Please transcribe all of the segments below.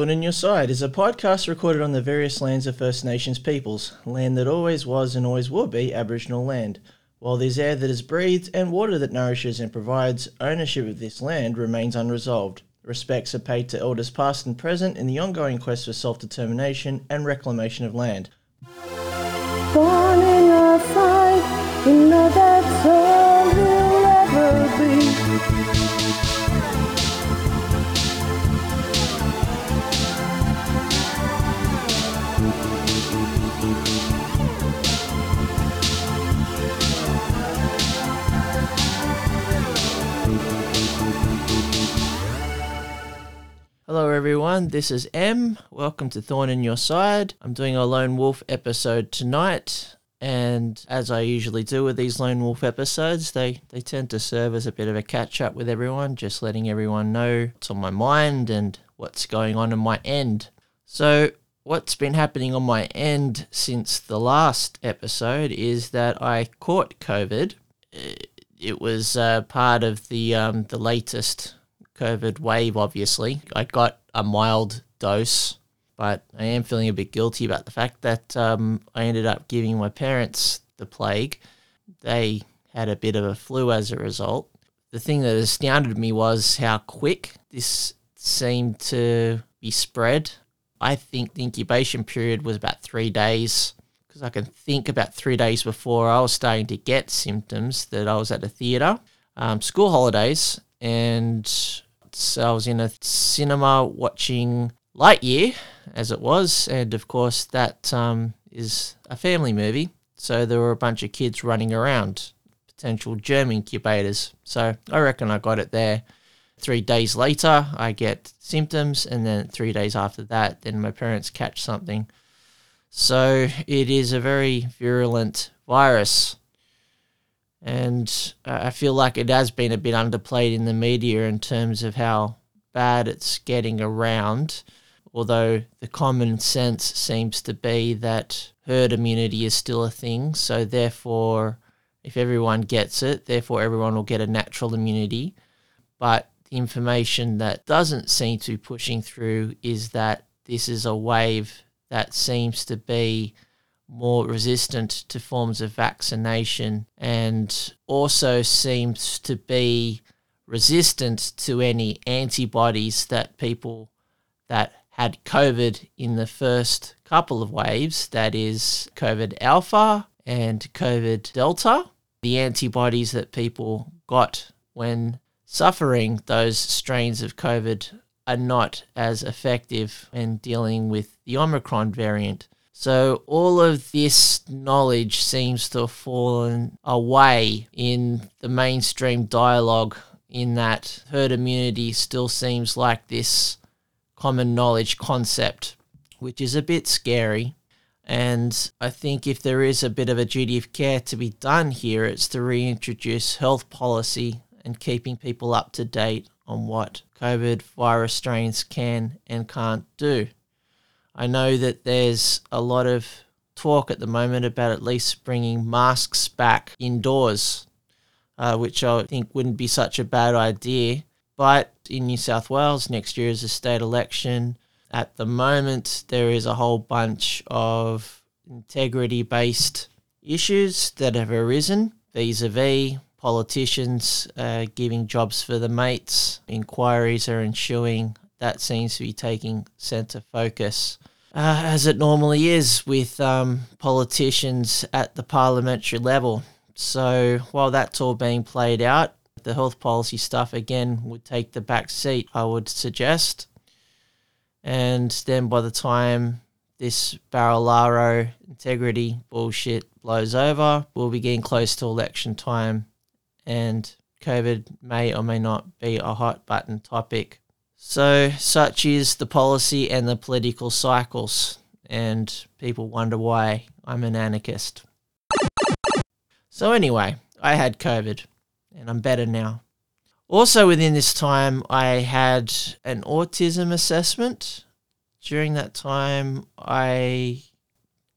Thorn in Your Side is a podcast recorded on the various lands of First Nations peoples, land that always was and always will be Aboriginal land. While there's air that is breathed and water that nourishes and provides, ownership of this land remains unresolved. Respects are paid to elders past and present in the ongoing quest for self determination and reclamation of land. Everyone. This is M. Welcome to Thorn in Your Side. I'm doing a Lone Wolf episode tonight. And as I usually do with these Lone Wolf episodes, they, they tend to serve as a bit of a catch up with everyone, just letting everyone know what's on my mind and what's going on in my end. So, what's been happening on my end since the last episode is that I caught COVID. It was uh, part of the um, the latest COVID wave, obviously. I got a mild dose, but I am feeling a bit guilty about the fact that um, I ended up giving my parents the plague. They had a bit of a flu as a result. The thing that astounded me was how quick this seemed to be spread. I think the incubation period was about three days because I can think about three days before I was starting to get symptoms that I was at a theatre, um, school holidays, and so I was in a cinema watching Lightyear, as it was, and of course that um, is a family movie. So there were a bunch of kids running around, potential germ incubators. So I reckon I got it there. Three days later, I get symptoms, and then three days after that, then my parents catch something. So it is a very virulent virus and I feel like it has been a bit underplayed in the media in terms of how bad it's getting around. Although the common sense seems to be that herd immunity is still a thing, so therefore, if everyone gets it, therefore everyone will get a natural immunity. But the information that doesn't seem to be pushing through is that this is a wave that seems to be more resistant to forms of vaccination and also seems to be resistant to any antibodies that people that had COVID in the first couple of waves, that is COVID alpha and COVID delta. The antibodies that people got when suffering those strains of COVID are not as effective in dealing with the Omicron variant. So all of this knowledge seems to have fallen away in the mainstream dialogue in that herd immunity still seems like this common knowledge concept, which is a bit scary. And I think if there is a bit of a duty of care to be done here, it's to reintroduce health policy and keeping people up to date on what COVID virus strains can and can't do. I know that there's a lot of talk at the moment about at least bringing masks back indoors, uh, which I think wouldn't be such a bad idea. But in New South Wales, next year is a state election. At the moment, there is a whole bunch of integrity based issues that have arisen vis a vis politicians uh, giving jobs for the mates. Inquiries are ensuing. That seems to be taking centre focus uh, as it normally is with um, politicians at the parliamentary level. So while that's all being played out, the health policy stuff again would take the back seat, I would suggest. And then by the time this Barilaro integrity bullshit blows over, we'll be getting close to election time, and COVID may or may not be a hot button topic so, such is the policy and the political cycles, and people wonder why I'm an anarchist. So, anyway, I had COVID, and I'm better now. Also, within this time, I had an autism assessment. During that time, I,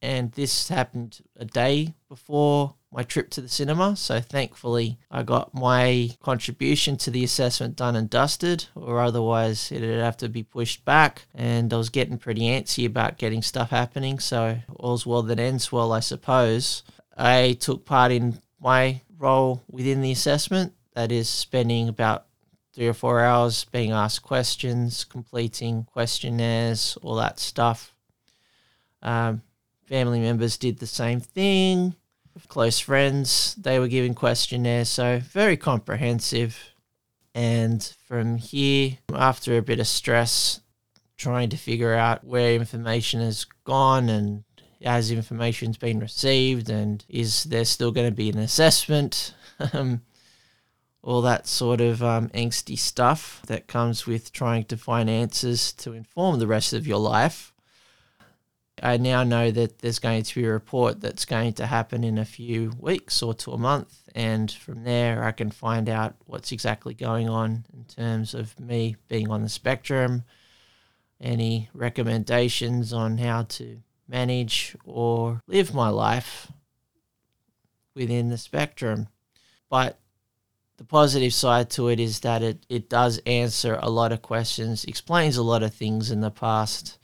and this happened a day before my trip to the cinema. So thankfully, I got my contribution to the assessment done and dusted, or otherwise, it'd have to be pushed back. And I was getting pretty antsy about getting stuff happening. So all's well that ends well, I suppose. I took part in my role within the assessment, that is, spending about three or four hours being asked questions, completing questionnaires, all that stuff. Um, family members did the same thing. Close friends, they were giving questionnaires, so very comprehensive. And from here, after a bit of stress, trying to figure out where information has gone and has information's been received and is there still going to be an assessment um, all that sort of um, angsty stuff that comes with trying to find answers to inform the rest of your life i now know that there's going to be a report that's going to happen in a few weeks or to a month and from there i can find out what's exactly going on in terms of me being on the spectrum any recommendations on how to manage or live my life within the spectrum. But the positive side to it is that it, it does answer a lot of questions, explains a lot of things in the past,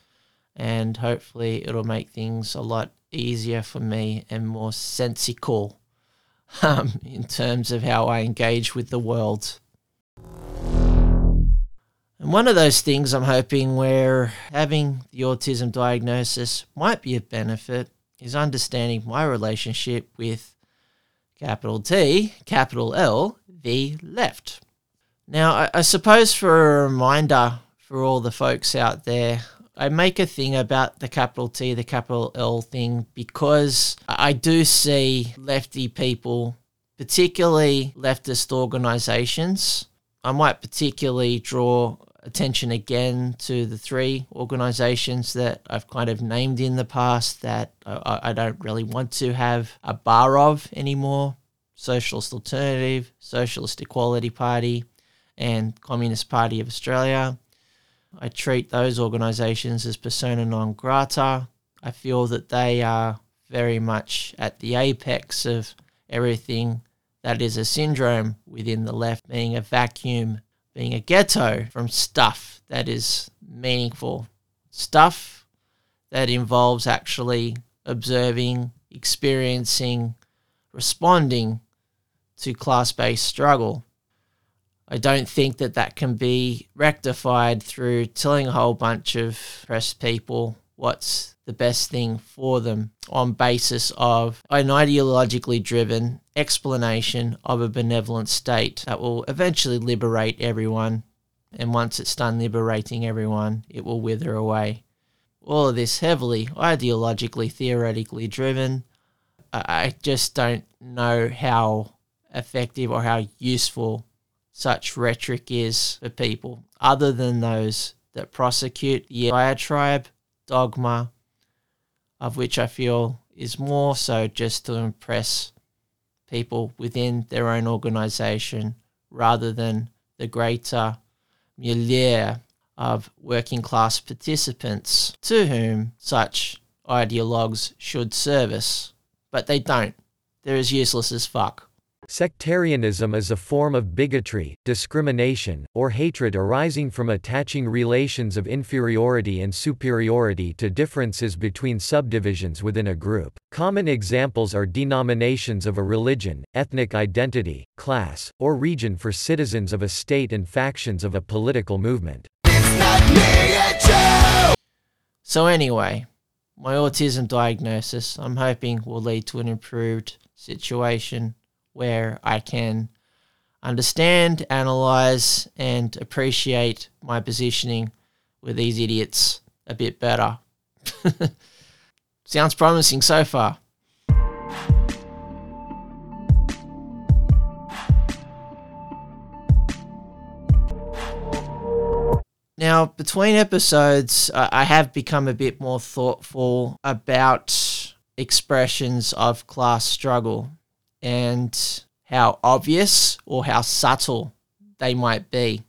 and hopefully it'll make things a lot easier for me and more sensical um, in terms of how I engage with the world. And one of those things I'm hoping where having the autism diagnosis might be a benefit is understanding my relationship with capital T, capital L, the left. Now, I, I suppose for a reminder for all the folks out there, I make a thing about the capital T, the capital L thing because I do see lefty people, particularly leftist organizations. I might particularly draw attention again to the three organizations that I've kind of named in the past that I, I don't really want to have a bar of anymore Socialist Alternative, Socialist Equality Party, and Communist Party of Australia. I treat those organizations as persona non grata. I feel that they are very much at the apex of everything that is a syndrome within the left, being a vacuum being a ghetto from stuff that is meaningful, stuff that involves actually observing, experiencing, responding to class based struggle. I don't think that that can be rectified through telling a whole bunch of pressed people what's the best thing for them on basis of an ideologically driven explanation of a benevolent state that will eventually liberate everyone. And once it's done liberating everyone it will wither away. All of this heavily ideologically theoretically driven. I just don't know how effective or how useful such rhetoric is for people other than those that prosecute the diatribe dogma, of which I feel is more so just to impress people within their own organization rather than the greater milieu of working class participants to whom such ideologues should service. But they don't. They're as useless as fuck. Sectarianism is a form of bigotry, discrimination, or hatred arising from attaching relations of inferiority and superiority to differences between subdivisions within a group. Common examples are denominations of a religion, ethnic identity, class, or region for citizens of a state and factions of a political movement. So, anyway, my autism diagnosis, I'm hoping, will lead to an improved situation where I can understand, analyze, and appreciate my positioning with these idiots a bit better. Sounds promising so far. Now, between episodes, I have become a bit more thoughtful about expressions of class struggle and how obvious or how subtle they might be.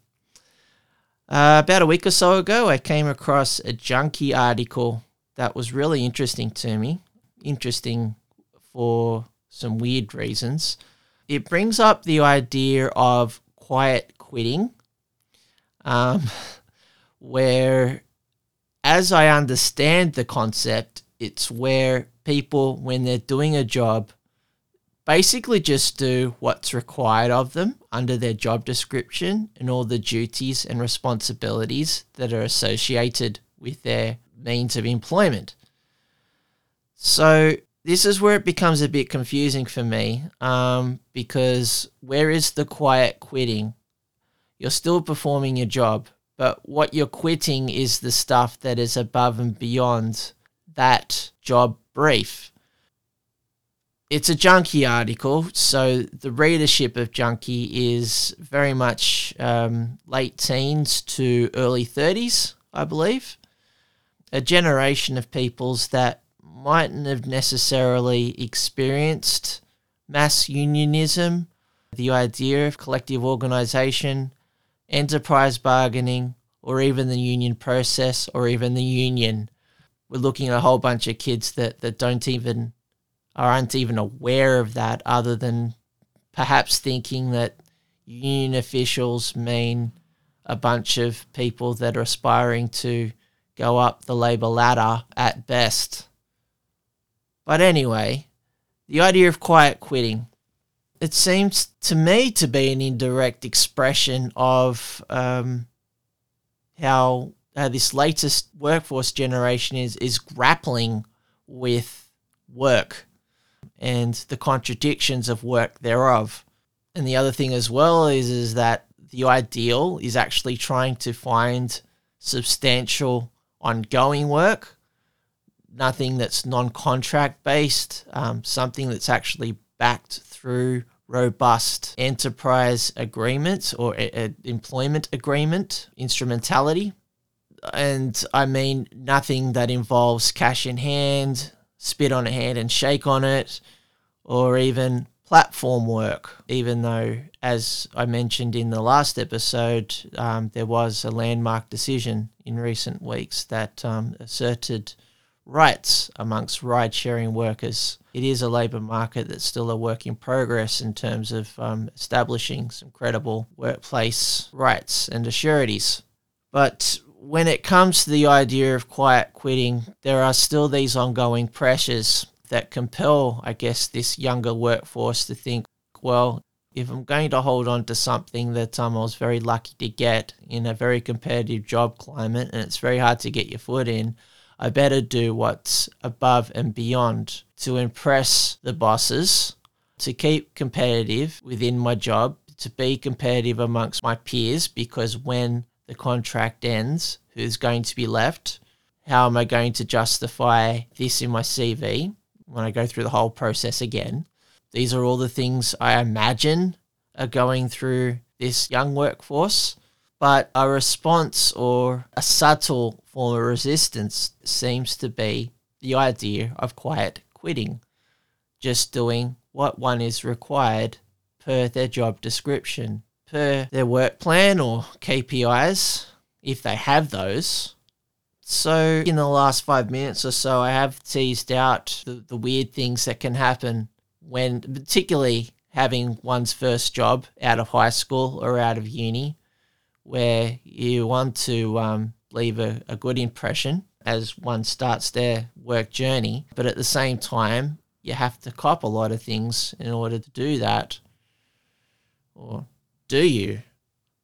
Uh, about a week or so ago, I came across a Junkee article that was really interesting to me. Interesting for some weird reasons. It brings up the idea of quiet quitting, um, where, as I understand the concept, it's where people, when they're doing a job, basically just do what's required of them under their job description and all the duties and responsibilities that are associated with their means of employment. So, this is where it becomes a bit confusing for me um, because where is the quiet quitting? You're still performing your job, but what you're quitting is the stuff that is above and beyond that job brief. It's a Junkee article, so the readership of Junkee is very much um, late teens to early 30s, I believe. A generation of peoples that mightn't have necessarily experienced mass unionism, the idea of collective organization, enterprise bargaining, or even the union process, or even the union. We're looking at a whole bunch of kids that, that don't even aren't even aware of that, other than perhaps thinking that union officials mean a bunch of people that are aspiring to go up the labour ladder at best. But anyway, the idea of quiet quitting. It seems to me to be an indirect expression of um, how, how this latest workforce generation is, is grappling with work and the contradictions of work thereof. And the other thing as well is, is that the ideal is actually trying to find substantial ongoing work nothing that's non-contract based, um, something that's actually backed through robust enterprise agreements or a, a employment agreement instrumentality. And I mean nothing that involves cash in hand, spit on a hand and shake on it, or even platform work, even though, as I mentioned in the last episode, um, there was a landmark decision in recent weeks that um, asserted rights amongst ride sharing workers. It is a labour market that's still a work in progress in terms of um, establishing some credible workplace rights and assurities. But when it comes to the idea of quiet quitting, there are still these ongoing pressures that compel, I guess, this younger workforce to think, well, if I'm going to hold on to something that um, I was very lucky to get in a very competitive job climate and it's very hard to get your foot in, I better do what's above and beyond to impress the bosses, to keep competitive within my job, to be competitive amongst my peers, because when the contract ends, who's going to be left? How am I going to justify this in my CV when I go through the whole process again? These are all the things I imagine are going through this young workforce. But a response or a subtle form of resistance seems to be the idea of quiet quitting, just doing what one is required per their job description, per their work plan or KPIs, if they have those. So, in the last five minutes or so, I have teased out the, the weird things that can happen when, particularly having one's first job out of high school or out of uni, where you want to um, leave a, a good impression as one starts their work journey, but at the same time, you have to cop a lot of things in order to do that. Or do you?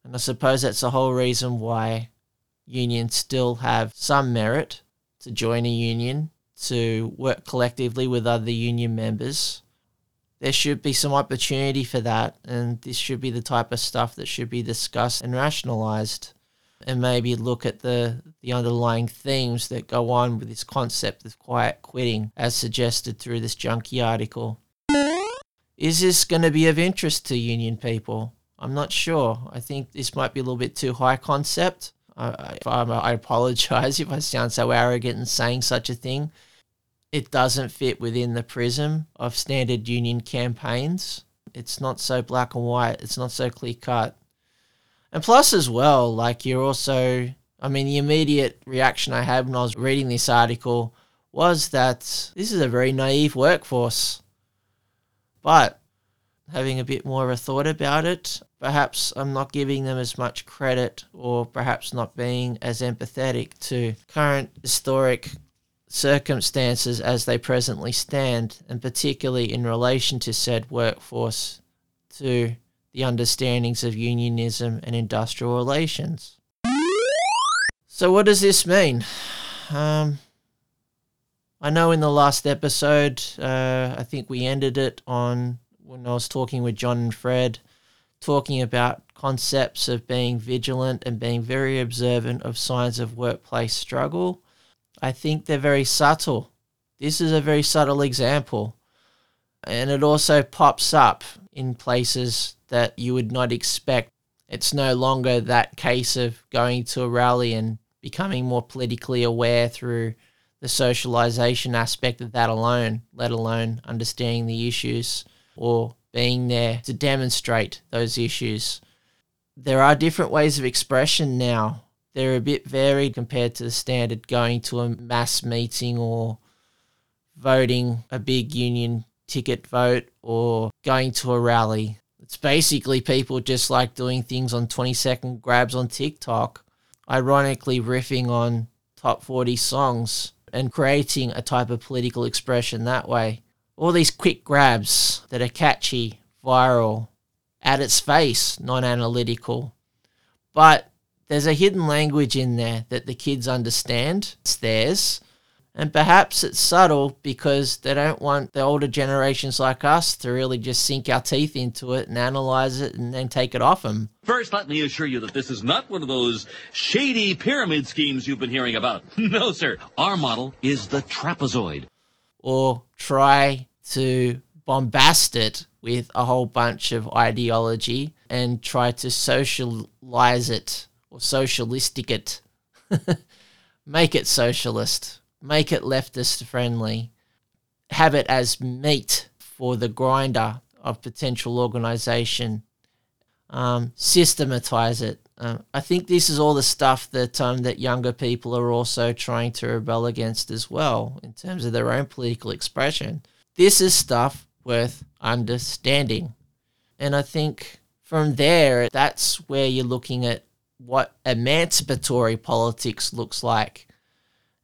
And I suppose that's the whole reason why unions still have some merit to join a union, to work collectively with other union members, there should be some opportunity for that, and this should be the type of stuff that should be discussed and rationalized, and maybe look at the the underlying themes that go on with this concept of quiet quitting, as suggested through this Junkee article. Is this going to be of interest to union people? I'm not sure. I think this might be a little bit too high concept. I, I, I apologize if I sound so arrogant in saying such a thing it doesn't fit within the prism of standard union campaigns. It's not so black and white, it's not so clear cut. And plus, as well, like you're also, I mean, the immediate reaction I had when I was reading this article was that this is a very naive workforce. But having a bit more of a thought about it, perhaps I'm not giving them as much credit or perhaps not being as empathetic to current historic circumstances as they presently stand, and particularly in relation to said workforce, to the understandings of unionism and industrial relations. So, what does this mean? Um, I know in the last episode, uh, I think we ended it on when I was talking with John and Fred, talking about concepts of being vigilant and being very observant of signs of workplace struggle. I think they're very subtle. This is a very subtle example. And it also pops up in places that you would not expect. It's no longer that case of going to a rally and becoming more politically aware through the socialization aspect of that alone, let alone understanding the issues or being there to demonstrate those issues. There are different ways of expression now. They're a bit varied compared to the standard going to a mass meeting or voting a big union ticket vote or going to a rally. It's basically people just like doing things on 20 second grabs on TikTok, ironically riffing on top 40 songs and creating a type of political expression that way. All these quick grabs that are catchy, viral, at its face, non analytical. But there's a hidden language in there that the kids understand. It's theirs. And perhaps it's subtle because they don't want the older generations like us to really just sink our teeth into it and analyze it and then take it off them. First, let me assure you that this is not one of those shady pyramid schemes you've been hearing about. No, sir. Our model is the trapezoid. Or try to bombast it with a whole bunch of ideology and try to socialize it or socialistic it. Make it socialist make it leftist friendly, have it as meat for the grinder of potential organization, um, systematize it. Um, I think this is all the stuff that um, that younger people are also trying to rebel against as well in terms of their own political expression. This is stuff worth understanding, and I think from there, that's where you're looking at what emancipatory politics looks like.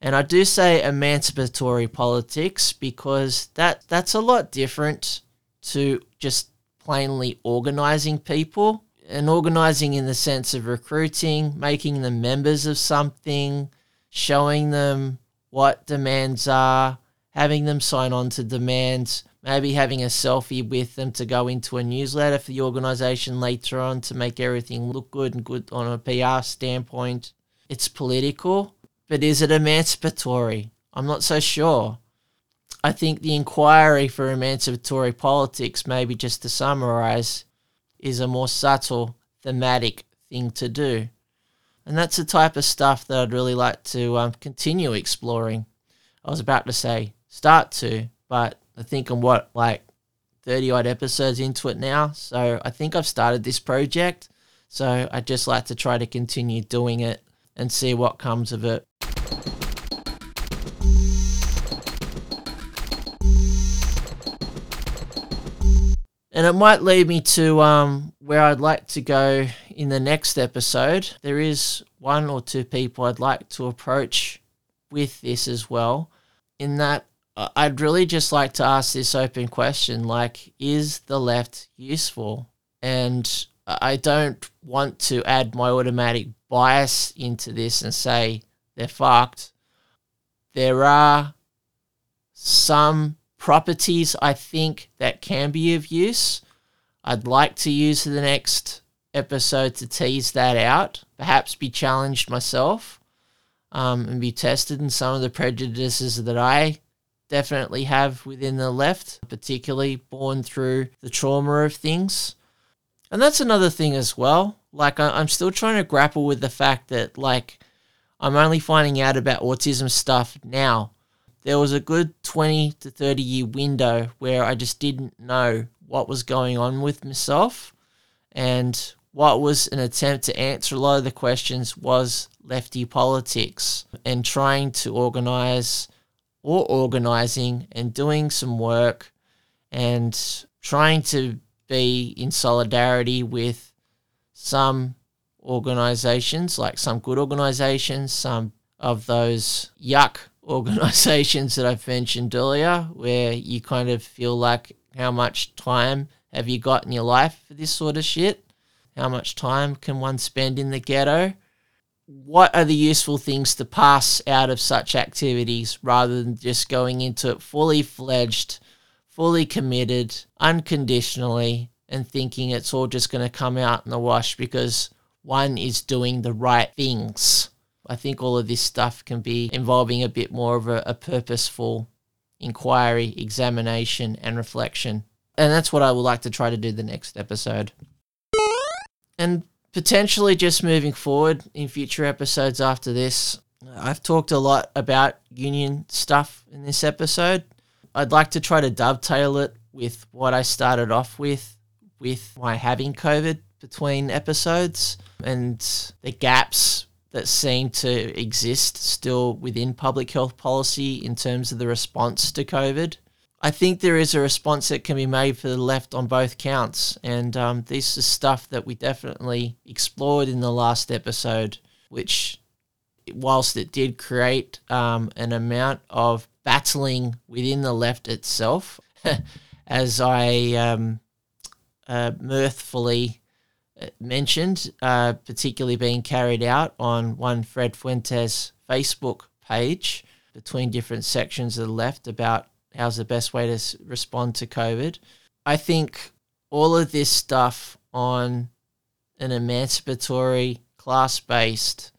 And I do say emancipatory politics because that that's a lot different to just plainly organizing people and organizing in the sense of recruiting, making them members of something, showing them what demands are, having them sign on to demands, maybe having a selfie with them to go into a newsletter for the organization later on to make everything look good and good on a PR standpoint. It's political, but is it emancipatory? I'm not so sure. I think the inquiry for emancipatory politics, maybe just to summarize, is a more subtle, thematic thing to do. And that's the type of stuff that I'd really like to um, continue exploring. I was about to say start to, but I think I'm what, like 30 odd episodes into it now. So I think I've started this project. So I'd just like to try to continue doing it and see what comes of it. And it might lead me to um, where I'd like to go in the next episode. There is one or two people I'd like to approach with this as well, in that I'd really just like to ask this open question like, is the left useful? And I don't want to add my automatic bias into this and say they're fucked. There are some properties I think that can be of use. I'd like to use the next episode to tease that out, perhaps be challenged myself um, and be tested in some of the prejudices that I definitely have within the left, particularly born through the trauma of things. And that's another thing as well. Like, I'm still trying to grapple with the fact that, like, I'm only finding out about autism stuff now there was a good 20 to 30 year window where I just didn't know what was going on with myself. And what was an attempt to answer a lot of the questions was lefty politics and trying to organize or organizing and doing some work and trying to be in solidarity with some organizations, like some good organizations, some of those yuck organizations that I've mentioned earlier, where you kind of feel like how much time have you got in your life for this sort of shit? How much time can one spend in the ghetto? What are the useful things to pass out of such activities rather than just going into it fully fledged, fully committed, unconditionally, and thinking it's all just going to come out in the wash because one is doing the right things? I think all of this stuff can be involving a bit more of a, a purposeful inquiry, examination, and reflection. And that's what I would like to try to do the next episode. And potentially just moving forward in future episodes after this. I've talked a lot about union stuff in this episode. I'd like to try to dovetail it with what I started off with, with my having COVID between episodes and the gaps that seem to exist still within public health policy in terms of the response to COVID. I think there is a response that can be made for the left on both counts, and um, this is stuff that we definitely explored in the last episode, which, whilst it did create um, an amount of battling within the left itself, as I um, uh, mirthfully uh, mentioned, uh, particularly being carried out on one Fred Fuentes Facebook page between different sections of the left about how's the best way to respond to COVID. I think all of this stuff on an emancipatory, class based,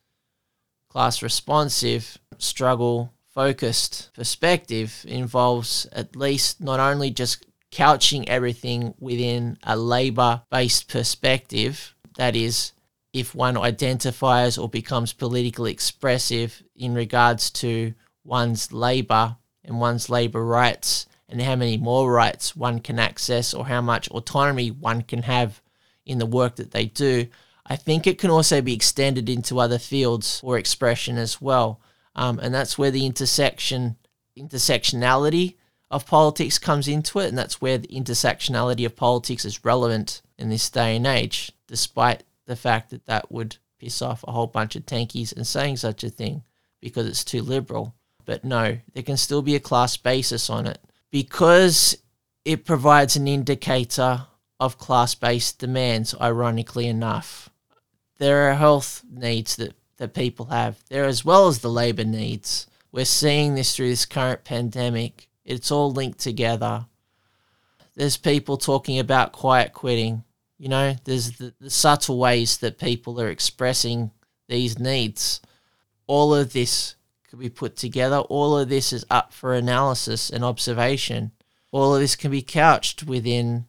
class responsive, struggle focused perspective involves at least not only just couching everything within a labor based perspective, that is, if one identifies or becomes politically expressive in regards to one's labor and one's labor rights and how many more rights one can access or how much autonomy one can have in the work that they do, I think it can also be extended into other fields or expression as well. Um, and that's where the intersection intersectionality of politics comes into it, and that's where the intersectionality of politics is relevant in this day and age, despite the fact that that would piss off a whole bunch of tankies and saying such a thing because it's too liberal. But no, there can still be a class basis on it because it provides an indicator of class based demands, ironically enough. There are health needs that, that people have, there as well as the labour needs. We're seeing this through this current pandemic. It's all linked together. There's people talking about quiet quitting. You know, there's the, the subtle ways that people are expressing these needs. All of this could be put together. All of this is up for analysis and observation. All of this can be couched within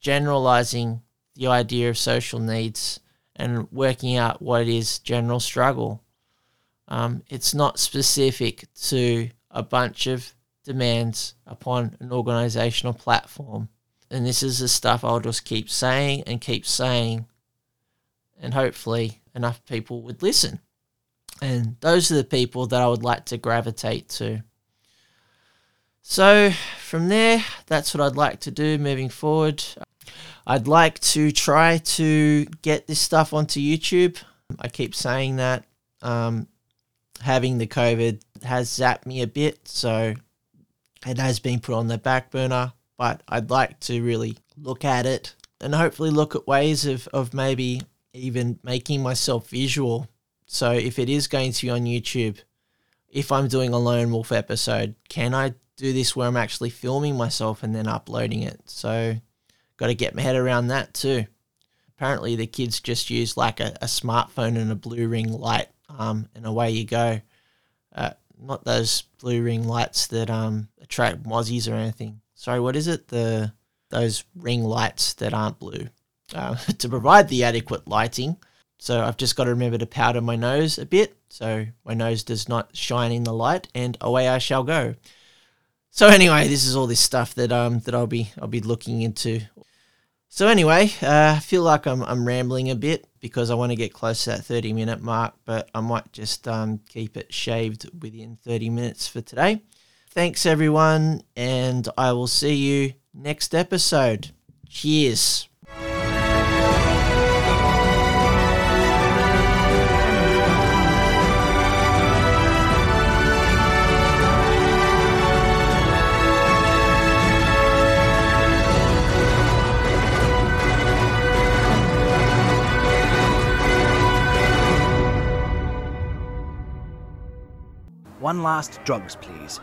generalizing the idea of social needs and working out what is general struggle. Um, it's not specific to a bunch of demands upon an organizational platform. And this is the stuff I'll just keep saying and keep saying, and hopefully enough people would listen. And those are the people that I would like to gravitate to. So, from there, that's what I'd like to do moving forward. I'd like to try to get this stuff onto YouTube. I keep saying that. Um, having the COVID has zapped me a bit, so it has been put on the back burner. But I'd like to really look at it and hopefully look at ways of, of maybe even making myself visual. So if it is going to be on YouTube, if I'm doing a lone wolf episode, can I do this where I'm actually filming myself and then uploading it? So got to get my head around that too. Apparently, the kids just use like a, a smartphone and a blue ring light, um, and away you go. Uh, not those blue ring lights that um, attract mozzies or anything. Sorry, what is it? The those ring lights that aren't blue uh, to provide the adequate lighting. So I've just got to remember to powder my nose a bit so my nose does not shine in the light, and away I shall go. So anyway, this is all this stuff that um that I'll be I'll be looking into. So anyway, uh, I feel like I'm I'm rambling a bit because I want to get close to that 30 minute mark, but I might just um, keep it shaved within 30 minutes for today. Thanks everyone, and I will see you next episode. Cheers. One last drugs, please.